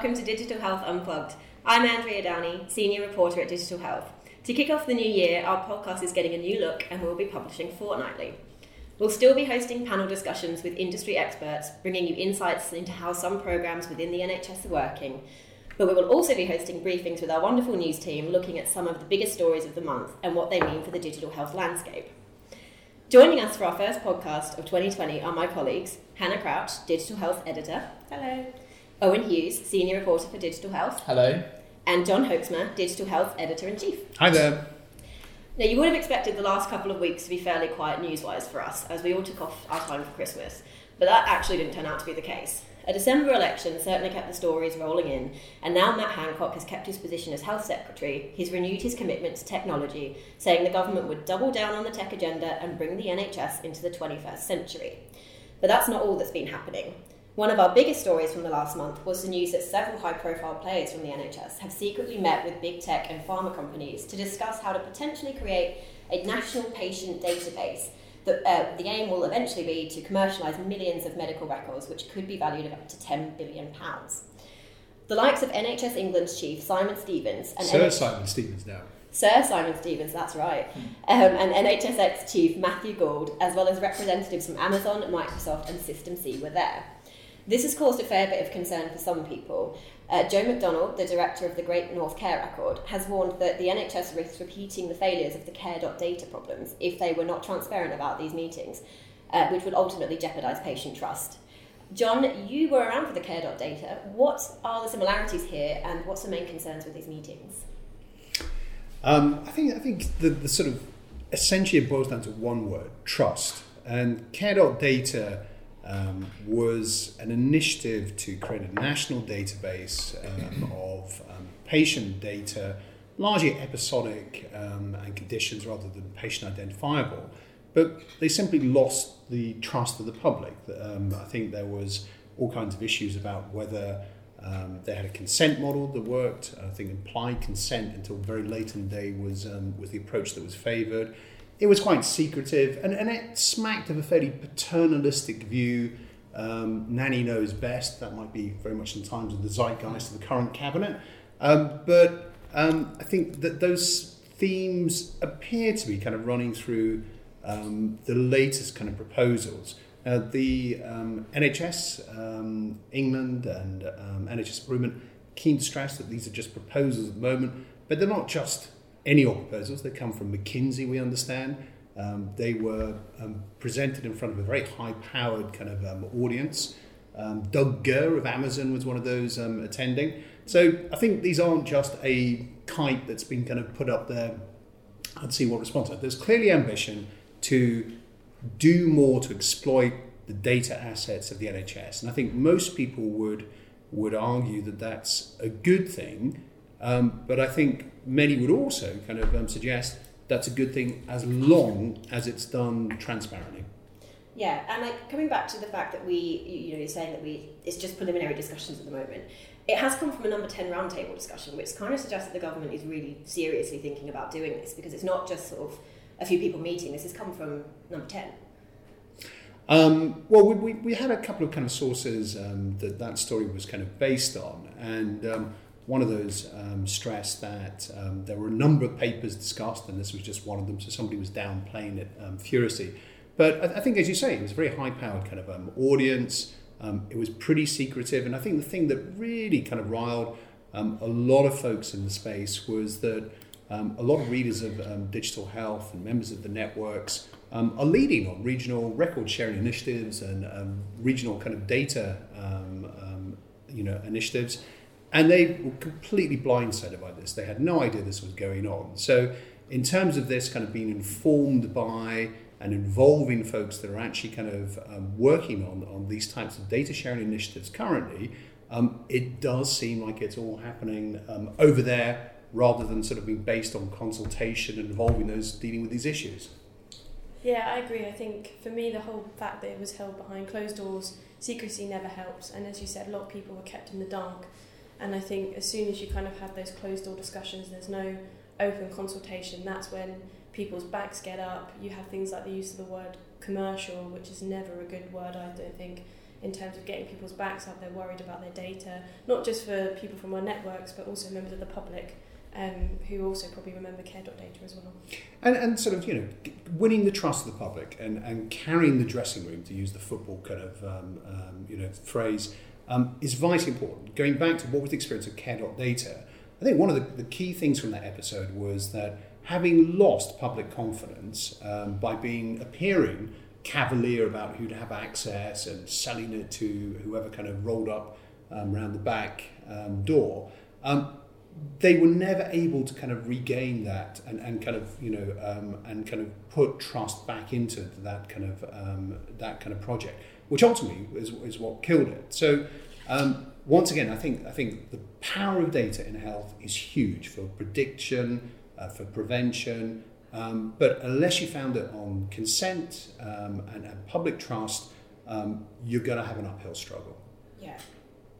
welcome to Digital Health Unplugged. I'm Andrea Downey, Senior Reporter at Digital Health. To kick off the new year, our podcast is getting a new look and we'll be publishing fortnightly. We'll still be hosting panel discussions with industry experts, bringing you insights into how some programs within the NHS are working. But we will also be hosting briefings with our wonderful news team looking at some of the biggest stories of the month and what they mean for the digital health landscape. Joining us for our first podcast of 2020 are my colleagues Hannah Crouch, Digital Health Editor. Hello. Owen Hughes, Senior Reporter for Digital Health. Hello. And John Hoeksma, Digital Health Editor in Chief. Hi there. Now, you would have expected the last couple of weeks to be fairly quiet news wise for us, as we all took off our time for Christmas, but that actually didn't turn out to be the case. A December election certainly kept the stories rolling in, and now Matt Hancock has kept his position as Health Secretary. He's renewed his commitment to technology, saying the government would double down on the tech agenda and bring the NHS into the 21st century. But that's not all that's been happening. One of our biggest stories from the last month was the news that several high profile players from the NHS have secretly met with big tech and pharma companies to discuss how to potentially create a national patient database the, uh, the aim will eventually be to commercialise millions of medical records, which could be valued at up to £10 billion. The likes of NHS England's chief, Simon Stevens, and Sir NH- Simon Stevens now. Sir Simon Stevens, that's right, um, and NHSX chief Matthew Gould, as well as representatives from Amazon, Microsoft, and System C were there. This has caused a fair bit of concern for some people, uh, Joe McDonald, the director of the Great North Care Record, has warned that the NHS risks repeating the failures of the care.data problems if they were not transparent about these meetings, uh, which would ultimately jeopardise patient trust. John, you were around for the care.data. What are the similarities here and what's the main concerns with these meetings? Um, I think I think the, the sort of essentially it boils down to one word: trust. And care.data um, was an initiative to create a national database um, of um, patient data, largely episodic um, and conditions rather than patient identifiable. But they simply lost the trust of the public. Um, I think there was all kinds of issues about whether um, they had a consent model that worked. I think implied consent until very late in the day was was the approach that was favoured it was quite secretive and, and it smacked of a fairly paternalistic view. Um, Nanny knows best. That might be very much in times of the zeitgeist of the current cabinet. Um, but um, I think that those themes appear to be kind of running through um, the latest kind of proposals. The um, NHS, um, England, and NHS Improvement keen to stress that these are just proposals at the moment, but they're not just any of proposals. They come from McKinsey, we understand. Um, they were um, presented in front of a very high powered kind of um, audience. Um, Doug Gurr of Amazon was one of those um, attending. So I think these aren't just a kite that's been kind of put up there and see what response. There's clearly ambition to do more to exploit the data assets of the NHS. And I think most people would would argue that that's a good thing. Um, but I think many would also kind of um, suggest that's a good thing as long as it's done transparently. Yeah, and like coming back to the fact that we, you know, you're saying that we, it's just preliminary discussions at the moment. It has come from a number 10 roundtable discussion, which kind of suggests that the government is really seriously thinking about doing this because it's not just sort of a few people meeting. This has come from number 10. Um, well, we, we, we, had a couple of kind of sources um, that that story was kind of based on, and um, one of those um, stressed that um, there were a number of papers discussed, and this was just one of them, so somebody was downplaying it um, furiously. But I, I, think, as you say, it was a very high powered kind of um, audience. Um, it was pretty secretive, and I think the thing that really kind of riled um, a lot of folks in the space was that a lot of readers of digital health and members of the networks are leading on regional record sharing initiatives and regional kind of data you know, initiatives. And they were completely blindsided by this. They had no idea this was going on. So, in terms of this kind of being informed by and involving folks that are actually kind of um, working on, on these types of data sharing initiatives currently, um, it does seem like it's all happening um, over there rather than sort of being based on consultation and involving those dealing with these issues. Yeah, I agree. I think for me, the whole fact that it was held behind closed doors, secrecy never helps. And as you said, a lot of people were kept in the dark. And I think as soon as you kind of have those closed door discussions, there's no open consultation, that's when people's backs get up. You have things like the use of the word commercial, which is never a good word, I don't think. in terms of getting people's backs up. They're worried about their data, not just for people from our networks, but also members of the public. Um, who also probably remember care.data as well. And, and sort of, you know, winning the trust of the public and, and carrying the dressing room, to use the football kind of, um, um, you know, phrase, um, is vitally important. Going back to what was the experience of care.data, I think one of the, the key things from that episode was that having lost public confidence um, by being appearing cavalier about who'd have access and selling it to whoever kind of rolled up um, around the back um, door, um, they were never able to kind of regain that and, and kind of you know um, and kind of put trust back into that kind of um, that kind of project, which ultimately is, is what killed it. So um, once again, I think I think the power of data in health is huge for prediction, uh, for prevention. Um, but unless you found it on consent um, and, and public trust, um, you're going to have an uphill struggle. Yeah.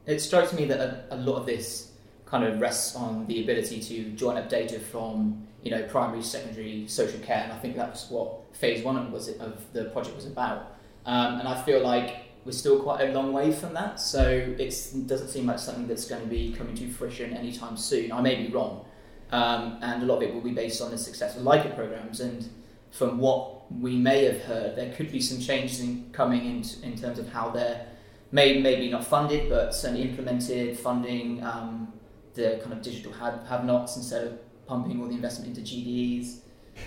It strikes me that a, a lot of this kind of rests on the ability to join up data from you know primary, secondary, social care, and I think that's what phase one was it, of the project was about. Um, and I feel like we're still quite a long way from that, so it doesn't seem like something that's going to be coming to fruition anytime soon. I may be wrong, um, and a lot of it will be based on the success of LHCRE programs. And from what we may have heard, there could be some changes in, coming in, in terms of how they're may, maybe not funded, but certainly implemented, funding um, the kind of digital have, have nots instead of pumping all the investment into GDEs.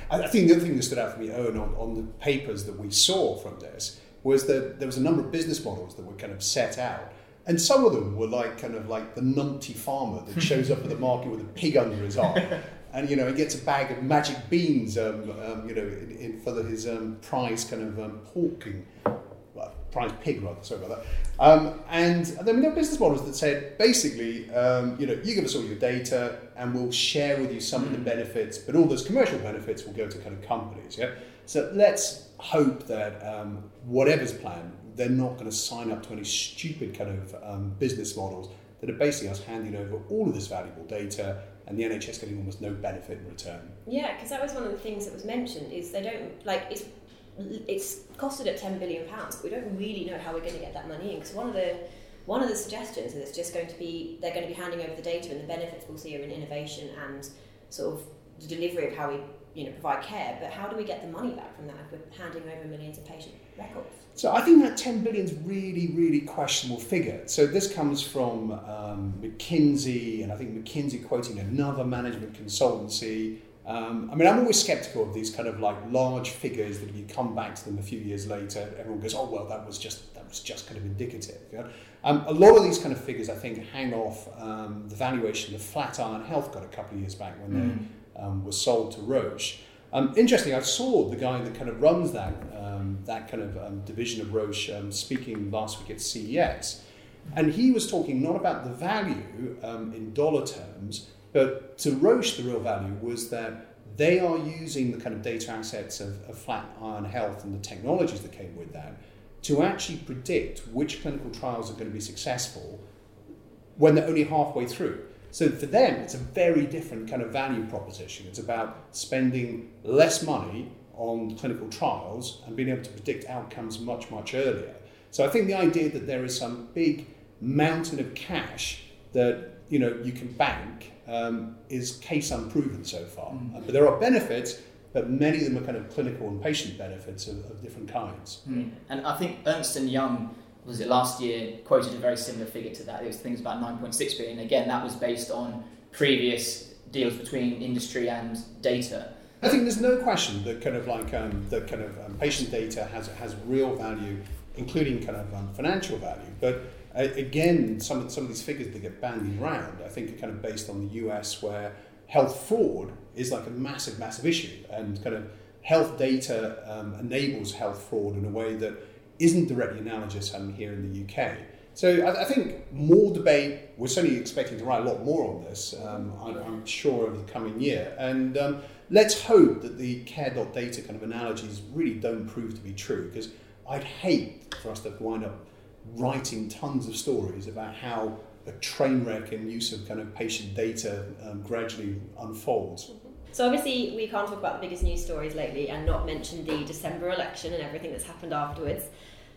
I think the other thing that stood out for me, Owen, on, on the papers that we saw from this was that there was a number of business models that were kind of set out. And some of them were like kind of like the numpty farmer that shows up at the market with a pig under his arm. And you know he gets a bag of magic beans, um, um, you know, in, in for the, his um, prize kind of um, porking, prize pig rather. Sorry about that. Um, and, and then there were business models that said basically, um, you know, you give us all your data, and we'll share with you some of the mm. benefits, but all those commercial benefits will go to kind of companies. Yeah. So let's hope that um, whatever's planned, they're not going to sign up to any stupid kind of um, business models that are basically us handing over all of this valuable data and the NHS getting almost no benefit in return. Yeah, because that was one of the things that was mentioned is they don't like it's it's costed at ten billion pounds, but we don't really know how we're going to get that money in. Because one of the one of the suggestions is it's just going to be they're going to be handing over the data and the benefits we'll see are in innovation and sort of the delivery of how we you know, provide care, but how do we get the money back from that if we're handing over millions of patient records? So I think that 10 billion is really, really questionable figure. So this comes from um, McKinsey, and I think McKinsey quoting another management consultancy. Um, I mean, I'm always skeptical of these kind of like large figures that if you come back to them a few years later, everyone goes, "Oh well, that was just that was just kind of indicative." You know? um, a lot of these kind of figures, I think, hang off um, the valuation of Flatiron Health got a couple of years back when mm. they um, was sold to Roche. Um, interesting, I saw the guy that kind of runs that, um, that kind of division of Roche speaking last week at CES. And he was talking not about the value in dollar terms, but to Roche, the real value was that they are using the kind of data assets of, of Flatiron Health and the technologies that came with that to actually predict which clinical trials are going to be successful when they're only halfway through. So for them, it's a very different kind of value proposition. It's about spending less money on clinical trials and being able to predict outcomes much, much earlier. So I think the idea that there is some big mountain of cash that you know you can bank um, is case unproven so far. Mm. Uh, but there are benefits, but many of them are kind of clinical and patient benefits of, of different kinds. Mm. And I think Ernst and Young was it last year quoted a very similar figure to that. It was things about 9.6 billion. Again, that was based on previous deals between industry and data. I think there's no question that kind of like um, the kind of um, patient data has has real value, including kind of um, financial value. But again, some of some of these figures that get bandied around, I think, are kind of based on the US, where health fraud is like a massive, massive issue, and kind of health data um, enables health fraud in a way that isn't directly analogous um, here in the UK. So I, I, think more debate. We're certainly expecting to write a lot more on this. Um, I'm, I'm, sure over the coming year, and um, let's hope that the care.data kind of analogies really don't prove to be true. Because I'd hate for us to wind up writing tons of stories about how a train wreck and use of kind of patient data um, gradually unfolds. So obviously we can't talk about the biggest news stories lately and not mention the December election and everything that's happened afterwards.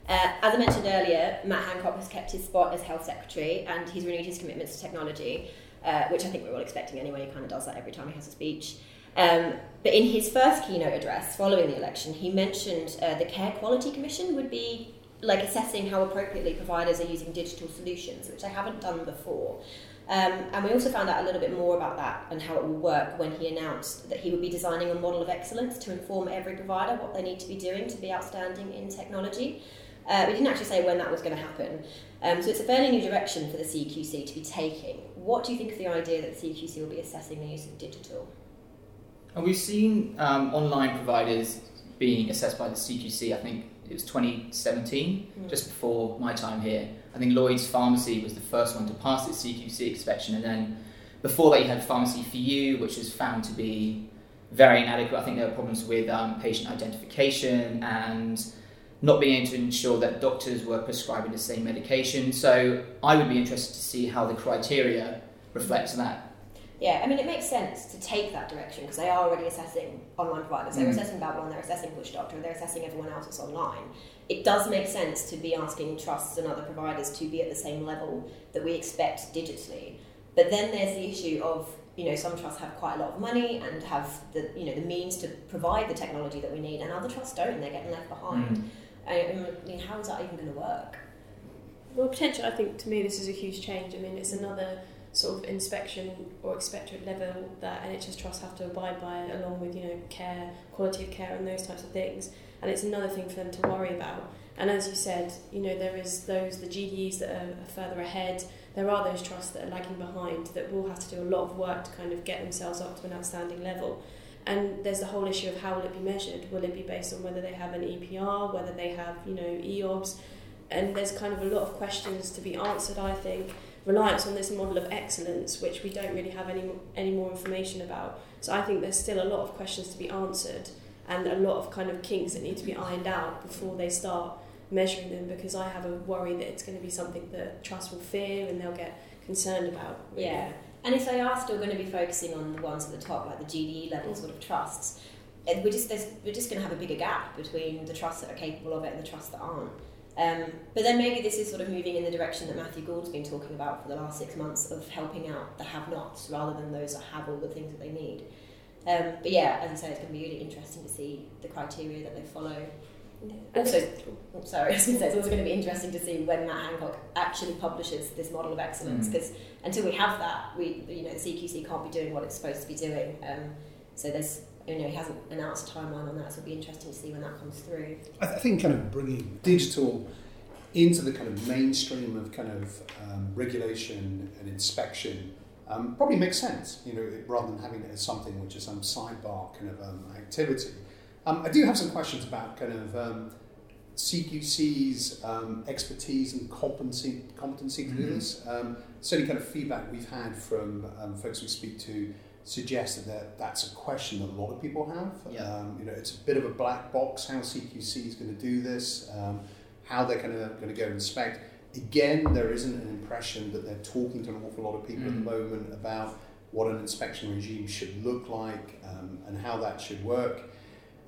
Uh, as I mentioned earlier, Matt Hancock has kept his spot as health secretary and he's renewed his commitments to technology, uh, which I think we're all expecting anyway. He kind of does that every time he has a speech. Um, but in his first keynote address following the election, he mentioned uh, the Care Quality Commission would be like assessing how appropriately providers are using digital solutions, which they haven't done before. Um, and we also found out a little bit more about that and how it will work when he announced that he would be designing a model of excellence to inform every provider what they need to be doing to be outstanding in technology. Uh, we didn't actually say when that was going to happen. Um, so it's a fairly new direction for the CQC to be taking. What do you think of the idea that the CQC will be assessing the use of digital? And we've seen um, online providers being assessed by the CQC, I think it was 2017, mm. just before my time here. I think Lloyd's Pharmacy was the first one to pass its CQC inspection, and then before that you had Pharmacy for You, which was found to be very inadequate. I think there were problems with um, patient identification and not being able to ensure that doctors were prescribing the same medication. So I would be interested to see how the criteria reflects that. Yeah, I mean, it makes sense to take that direction because they are already assessing online providers. They're mm. assessing Babylon, they're assessing Push Doctor, they're assessing everyone else that's online. It does make sense to be asking trusts and other providers to be at the same level that we expect digitally. But then there's the issue of you know some trusts have quite a lot of money and have the you know the means to provide the technology that we need, and other trusts don't, and they're getting left behind. Mm. I mean, how is that even going to work? Well, potentially, I think to me this is a huge change. I mean, it's another sort of inspection or expectorate level that NHS trusts have to abide by, along with you know care, quality of care, and those types of things. And it's another thing for them to worry about. And as you said, you know there is those the GDEs that are further ahead. There are those trusts that are lagging behind that will have to do a lot of work to kind of get themselves up to an outstanding level. And there's the whole issue of how will it be measured? Will it be based on whether they have an EPR, whether they have you know EOBs? And there's kind of a lot of questions to be answered. I think reliance on this model of excellence, which we don't really have any any more information about. So I think there's still a lot of questions to be answered and a lot of kind of kinks that need to be ironed out before they start measuring them. Because I have a worry that it's going to be something that trust will fear and they'll get concerned about. Really. Yeah, and if they are still going to be focusing on the ones at the top, like the GDE level sort of trusts, we're just we're just going to have a bigger gap between the trusts that are capable of it and the trusts that aren't. Um, but then maybe this is sort of moving in the direction that Matthew Gould's been talking about for the last six months of helping out the have-nots rather than those that have all the things that they need. Um, but yeah, as I say, it's going to be really interesting to see the criteria that they follow. Also, oh, sorry, I was going to say it's also going to be interesting to see when Matt Hancock actually publishes this model of excellence because mm. until we have that, we you know the CQC can't be doing what it's supposed to be doing. Um, so there's you know, he hasn't announced a timeline on that, so it'll be interesting to see when that comes through. I, th- I think kind of bringing digital into the kind of mainstream of kind of um, regulation and inspection um, probably makes sense, you know, rather than having it as something which is some sidebar kind of um, activity. Um, I do have some questions about kind of um, CQC's um, expertise and competency, competency to do mm-hmm. this. certainly, kind of feedback we've had from folks we speak to suggested that that's a question that a lot of people have. Yeah. Um, you know, it's a bit of a black box how CQC is going to do this, um, how they're going to going to go inspect. Again, there isn't an impression that they're talking to an awful lot of people mm. at the mm. moment about what an inspection regime should look like um, and how that should work.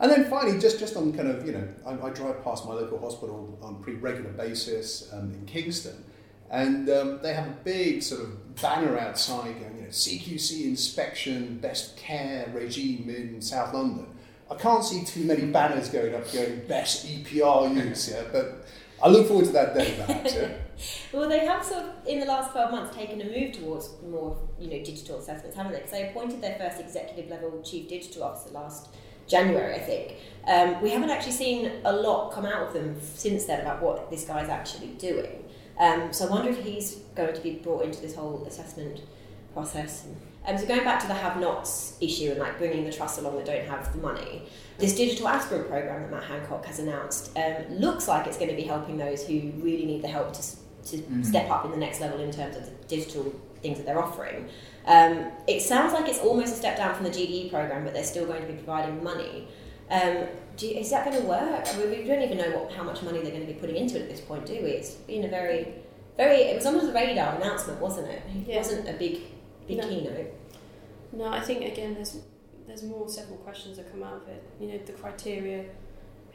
And then finally, just, just on kind of, you know, I, I drive past my local hospital on a pretty regular basis um, in Kingston, and um, they have a big sort of banner outside going, you know, CQC inspection, best care regime in South London. I can't see too many banners going up going best EPR use, yeah, but I look forward to that day perhaps. Yeah? well, they have sort of in the last 12 months taken a move towards more, you know, digital assessments, haven't they? Because they appointed their first executive level chief digital officer last January, I think. Um, we haven't actually seen a lot come out of them since then about what this guy's actually doing. Um, so I wonder if he's going to be brought into this whole assessment process. Um, so going back to the have-nots issue and like bringing the trusts along that don't have the money, this digital aspirant program that Matt Hancock has announced um, looks like it's going to be helping those who really need the help to, to mm-hmm. step up in the next level in terms of the digital things that they're offering. Um, it sounds like it's almost a step down from the GDE program, but they're still going to be providing money. Um, you, is that going to work? I mean, we don't even know what, how much money they're going to be putting into it at this point, do we? It's been a very, very. It was under the radar announcement, wasn't it? It yeah. wasn't a big, big no. keynote. No, I think again, there's there's more several questions that come out of it. You know, the criteria,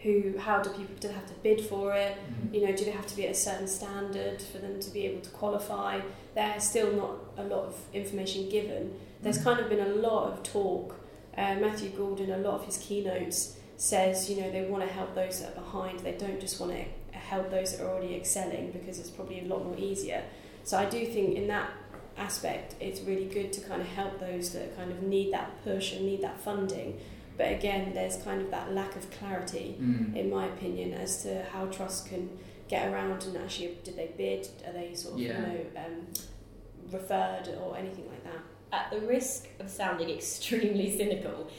who how do people do they have to bid for it Mm. you know do they have to be at a certain standard for them to be able to qualify there's still not a lot of information given there's Mm. kind of been a lot of talk uh, Matthew Gordon a lot of his keynotes says you know they want to help those that are behind they don't just want to help those that are already excelling because it's probably a lot more easier so I do think in that aspect it's really good to kind of help those that kind of need that push and need that funding but again there's kind of that lack of clarity Mm. in my opinion, as to how trusts can get around and actually did they bid? Are they sort of Yeah. you know um, referred or anything like that? At the risk of sounding extremely cynical,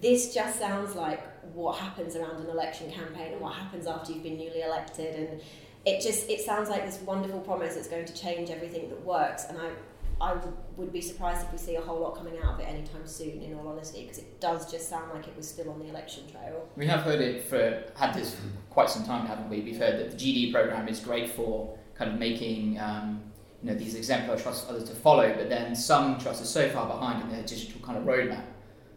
this just sounds like what happens around an election campaign and what happens after you've been newly elected and it just it sounds like this wonderful promise that's going to change everything that works and I I would, be surprised if we see a whole lot coming out of it anytime soon in all honesty because it does just sound like it was still on the election trail. We have heard it for had this for quite some time, haven't we? We've heard that the GD program is great for kind of making um, you know these exemplar trusts for others to follow, but then some trusts are so far behind in their digital kind of roadmap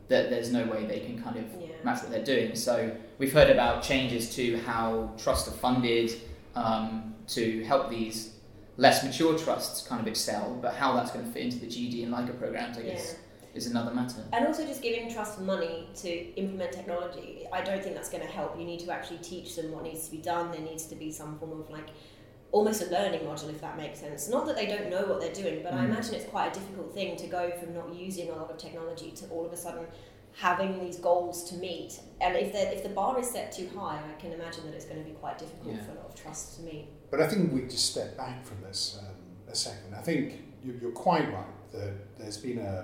that there's no way they can kind of Yeah. match what they're doing. So we've heard about changes to how trusts are funded um, to help these less mature trusts kind of excel, but how that's going to fit into the GD and LHCRE programs, I guess, is another matter. And also just giving trusts money to implement technology. I don't think that's going to help. You need to actually teach them what needs to be done. There needs to be some form of like almost a learning module, if that makes sense. Not that they don't know what they're doing, but I Mm. imagine it's quite a difficult thing to go from not using a lot of technology to all of a sudden having these goals to meet. And if the if the bar is set too high, I can imagine that it's going to be quite difficult Yeah. for a lot of trusts to meet. But I think we just step back from this um, a second. I think you- you're quite right that there's been a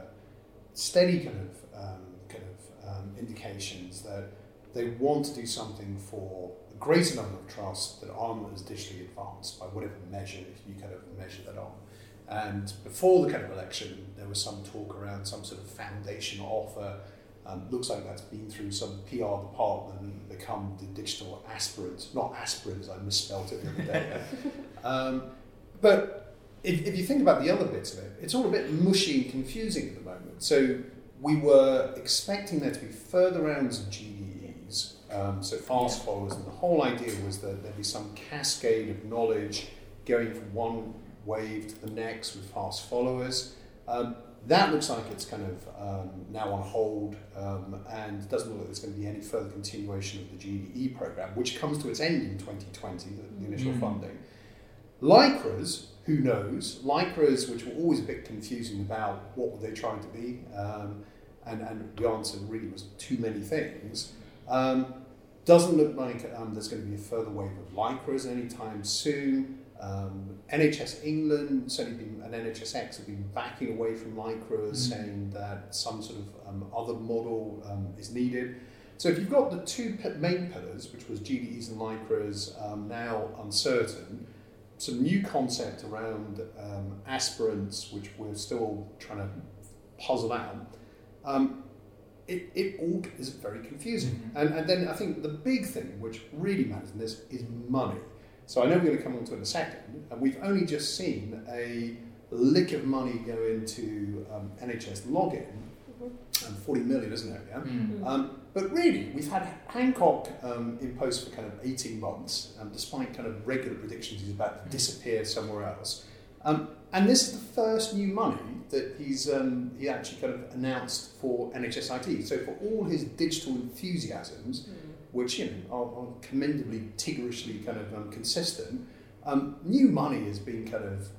steady kind of um, kind of um, indications that they want to do something for a greater number of trusts that aren't as digitally advanced by whatever measure you kind of measure that on. And before the kind of election, there was some talk around some sort of foundation offer. Um, looks like that's been through some PR department and become the digital aspirant, not aspirant I misspelled it the other day. um, but if, if you think about the other bits of it, it's all a bit mushy and confusing at the moment. So we were expecting there to be further rounds of GDEs, um, so fast followers, and the whole idea was that there'd be some cascade of knowledge going from one wave to the next with fast followers. Um, that looks like it's kind of um, now on hold um, and doesn't look like there's going to be any further continuation of the GDE program, which comes to its end in 2020, the, the initial Mm. funding. LHCREs, who knows? LHCREs, which were always a bit confusing about what were they trying to be, um, and, and the answer really was too many things. Um, doesn't look like um, there's going to be a further wave of LHCREs anytime soon. Um, NHS England, certainly been, and NHSX have been backing away from LHCREs, Mm. saying that some sort of um, other model um, is needed. So if you've got the two main pillars, which was GDEs and LHCREs, um, now uncertain, some new concept around um, aspirants, which we're still trying to puzzle out, um, it, it all is very confusing. Mhm. And, and then I think the big thing, which really matters in this, is money. So I know we're going to come on to it in a second, and we've only just seen a lick of money go into um, NHS login, and 40 million, isn't it? Yeah. Mm. Um, but really, we've had Hancock um, in post for kind of 18 months, um, despite kind of regular predictions he's about to disappear somewhere else. Um, and this is the first new money that he's um, he actually kind of announced for NHS IT. So for all his digital enthusiasms, which you know are, are commendably tiggerishly kind of um, consistent, um, new money has been kind of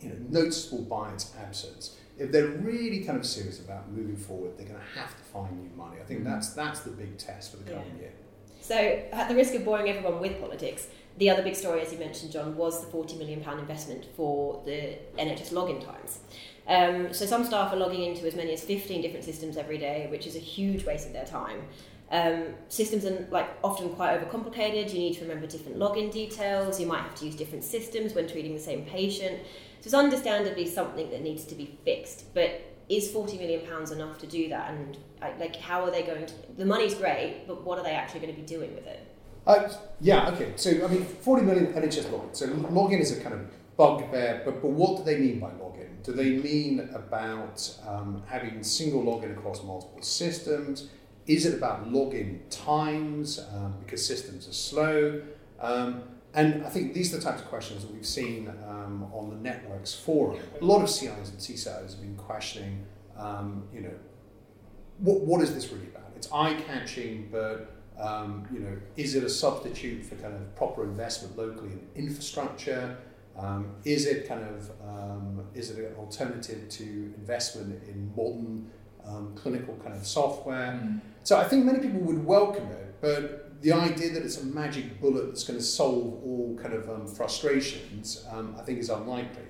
you know noticeable by its absence. If they're really kind of serious about moving forward, they're going to have to find new money. I think Mhm. that's that's the big test for the coming Yeah. year. So, at the risk of boring everyone with politics, the other big story, as you mentioned, John, was the £40 million investment for the NHS login times. Um, so, some staff are logging into as many as 15 different systems every day, which is a huge waste of their time. Um, systems are like often quite overcomplicated. You need to remember different login details. You might have to use different systems when treating the same patient. So it's understandably something that needs to be fixed. But is 40 million pounds enough to do that? And like, how are they going to? The money's great, but what are they actually going to be doing with it? Uh, yeah, okay. So, I mean, 40 million NHS login. So, login is a kind of bugbear, but, but what do they mean by login? Do they mean about um, having single login across multiple systems? is it about login times um, because systems are slow? Um, and I think these are the types of questions that we've seen um, on the networks forum. A lot of CIOs and CISOs have been questioning, um, you know, what, what is this really about? It's eye-catching, but um, you know, is it a substitute for kind of proper investment locally in infrastructure? Um, is it kind of um, is it an alternative to investment in modern um, clinical kind of software? Mm. So I think many people would welcome it, but the idea that it's a magic bullet that's going to solve all kind of um, frustrations, um, I think, is unlikely.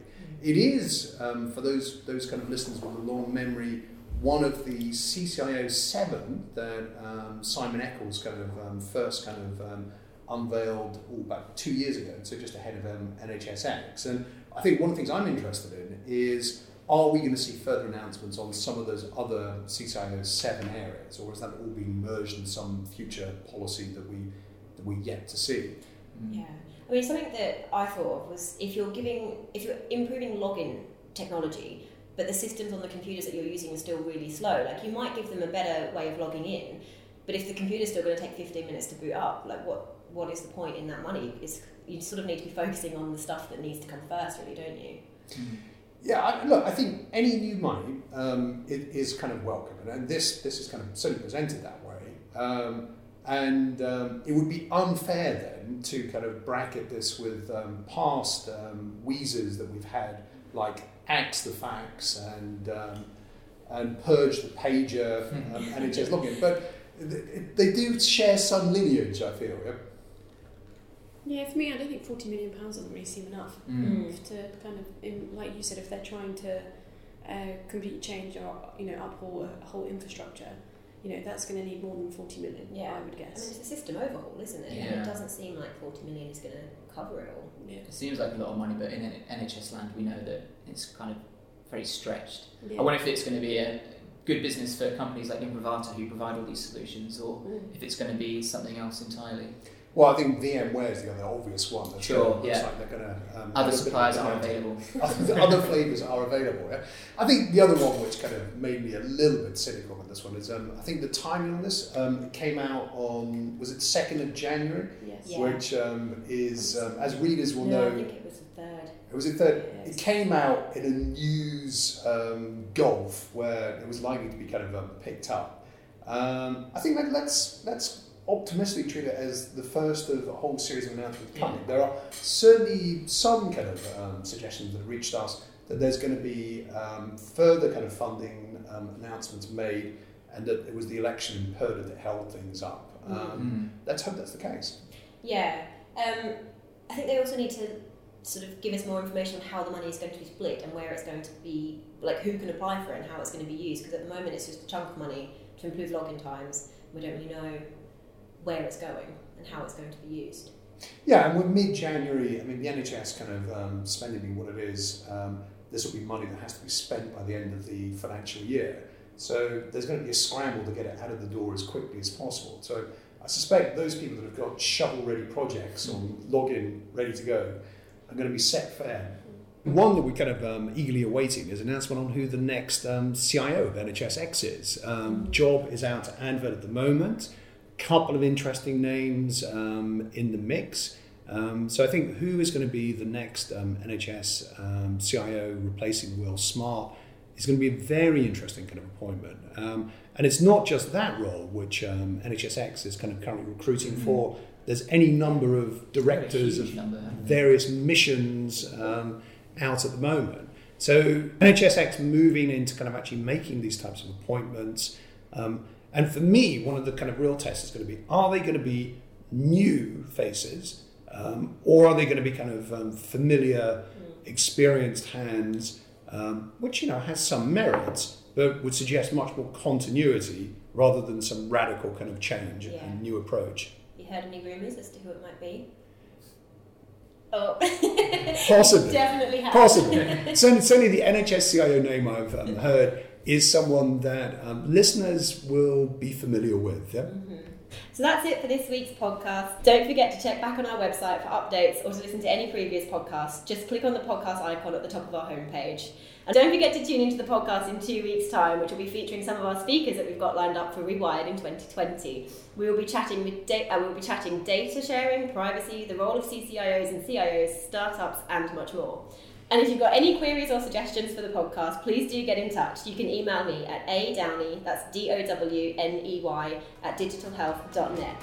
It is um, for those those kind of listeners with a long memory. One of the CCIO seven that um, Simon Eccles kind of um, first kind of um, unveiled oh, about two years ago, so just ahead of um, NHSX. And I think one of the things I'm interested in is are we going to see further announcements on some of those other CCIO seven areas, or is that all being merged in some future policy that we that we yet to see? Yeah. I mean, something that I thought of was if you're giving, if you're improving login technology, but the systems on the computers that you're using are still really slow, like you might give them a better way of logging in, but if the computer's still going to take 15 minutes to boot up, like what, what is the point in that money? Is you sort of need to be focusing on the stuff that needs to come first, really, don't you? Mm. Yeah, I, look, I think any new money um, it is kind of welcome, and this this is kind of certainly presented that way. Um, and um, it would be unfair then to kind of bracket this with um, past um, wheezers that we've had, like axe the fax and um, and purge the pager um, NHS login. But they do share some lineage, I feel. Yeah? Yeah, for me, I don't think forty million pounds doesn't really seem enough Mm. to kind of, in, like you said, if they're trying to uh, completely change or you know uphaul a whole infrastructure, you know that's going to need more than forty million. Yeah. I would I mean, guess. it's a system overhaul, isn't it? And Yeah. it doesn't seem like 40 million is going to cover it all. Yeah. It seems like a lot of money, but in NHS land, we know that it's kind of very stretched. yeah. I wonder if it's going to be a good business for companies like Imprivata who provide all these solutions, or Mm. if it's going to be something else entirely. Well, I think VMware is the other obvious one. That's Sure, looks yeah. like they're going to um, Other have a bit of suppliers are demand. available. other, other flavours are available. Yeah? I think the other one which kind of made me a little bit cynical with this one is um, I think the timing on this um, came out on was it second of January, Yes. Yeah. which um, is um, as readers will no, I know. think it was the third. It was it third. Yeah, It came out in a news um, golf where it was likely to be kind of um, picked up. Um, I think that let's let's optimistically treat it as the first of a whole series of announcements coming. There are certainly some kind of um, suggestions that have reached us that there's going to be um, further kind of funding um, announcements made, and that it was the election in purdah that held things up. Um, Mm. Let's hope that's the case. Yeah. Um, I think they also need to sort of give us more information on how the money is going to be split and where it's going to be, like who can apply for it and how it's going to be used. Because at the moment it's just a chunk of money to improve login times. We don't really know where it's going and how it's going to be used. Yeah, and we're mid-January. I mean, the NHS kind of um, spending being what it is. Um, this will be money that has to be spent by the end of the financial year. So there's going to be a scramble to get it out of the door as quickly as possible. So I suspect those people that have got shovel-ready projects or login ready to go are going to be set fair. One that we're kind of um, eagerly awaiting is an announcement on who the next um, CIO of NHSX is. Um, job is out to advert at the moment. Couple of interesting names um, in the mix. Um, so I think who is going to be the next um, NHS um, CIO replacing Will Smart is going to be a very interesting kind of appointment. Um, and it's not just that role which um, NHSX is kind of currently recruiting Mhm. for. There's any number of directors of number, various missions um, out at the moment. So NHSX moving into kind of actually making these types of appointments. Um, and for me, one of the kind of real tests is going to be: Are they going to be new faces, um, or are they going to be kind of um, familiar, experienced hands, um, which you know has some merits, but would suggest much more continuity rather than some radical kind of change Yeah. and new approach. You heard any rumours as to who it might be? Oh, Possibly. Definitely have. Possibly. certainly, certainly, the NHS CIO name I've um, heard is someone that um, listeners will be familiar with. Yeah? Mhm. So that's it for this week's podcast. Don't forget to check back on our website for updates or to listen to any previous podcasts. Just click on the podcast icon at the top of our homepage. And don't forget to tune into the podcast in two weeks' time, which will be featuring some of our speakers that we've got lined up for Rewired in 2020. We will be chatting with da- uh, we will be chatting data sharing, privacy, the role of CCIOs and CIOs, startups, and much more. And if you've got any queries or suggestions for the podcast, please do get in touch. You can email me at adowney, that's D O W N E Y, at digitalhealth.net.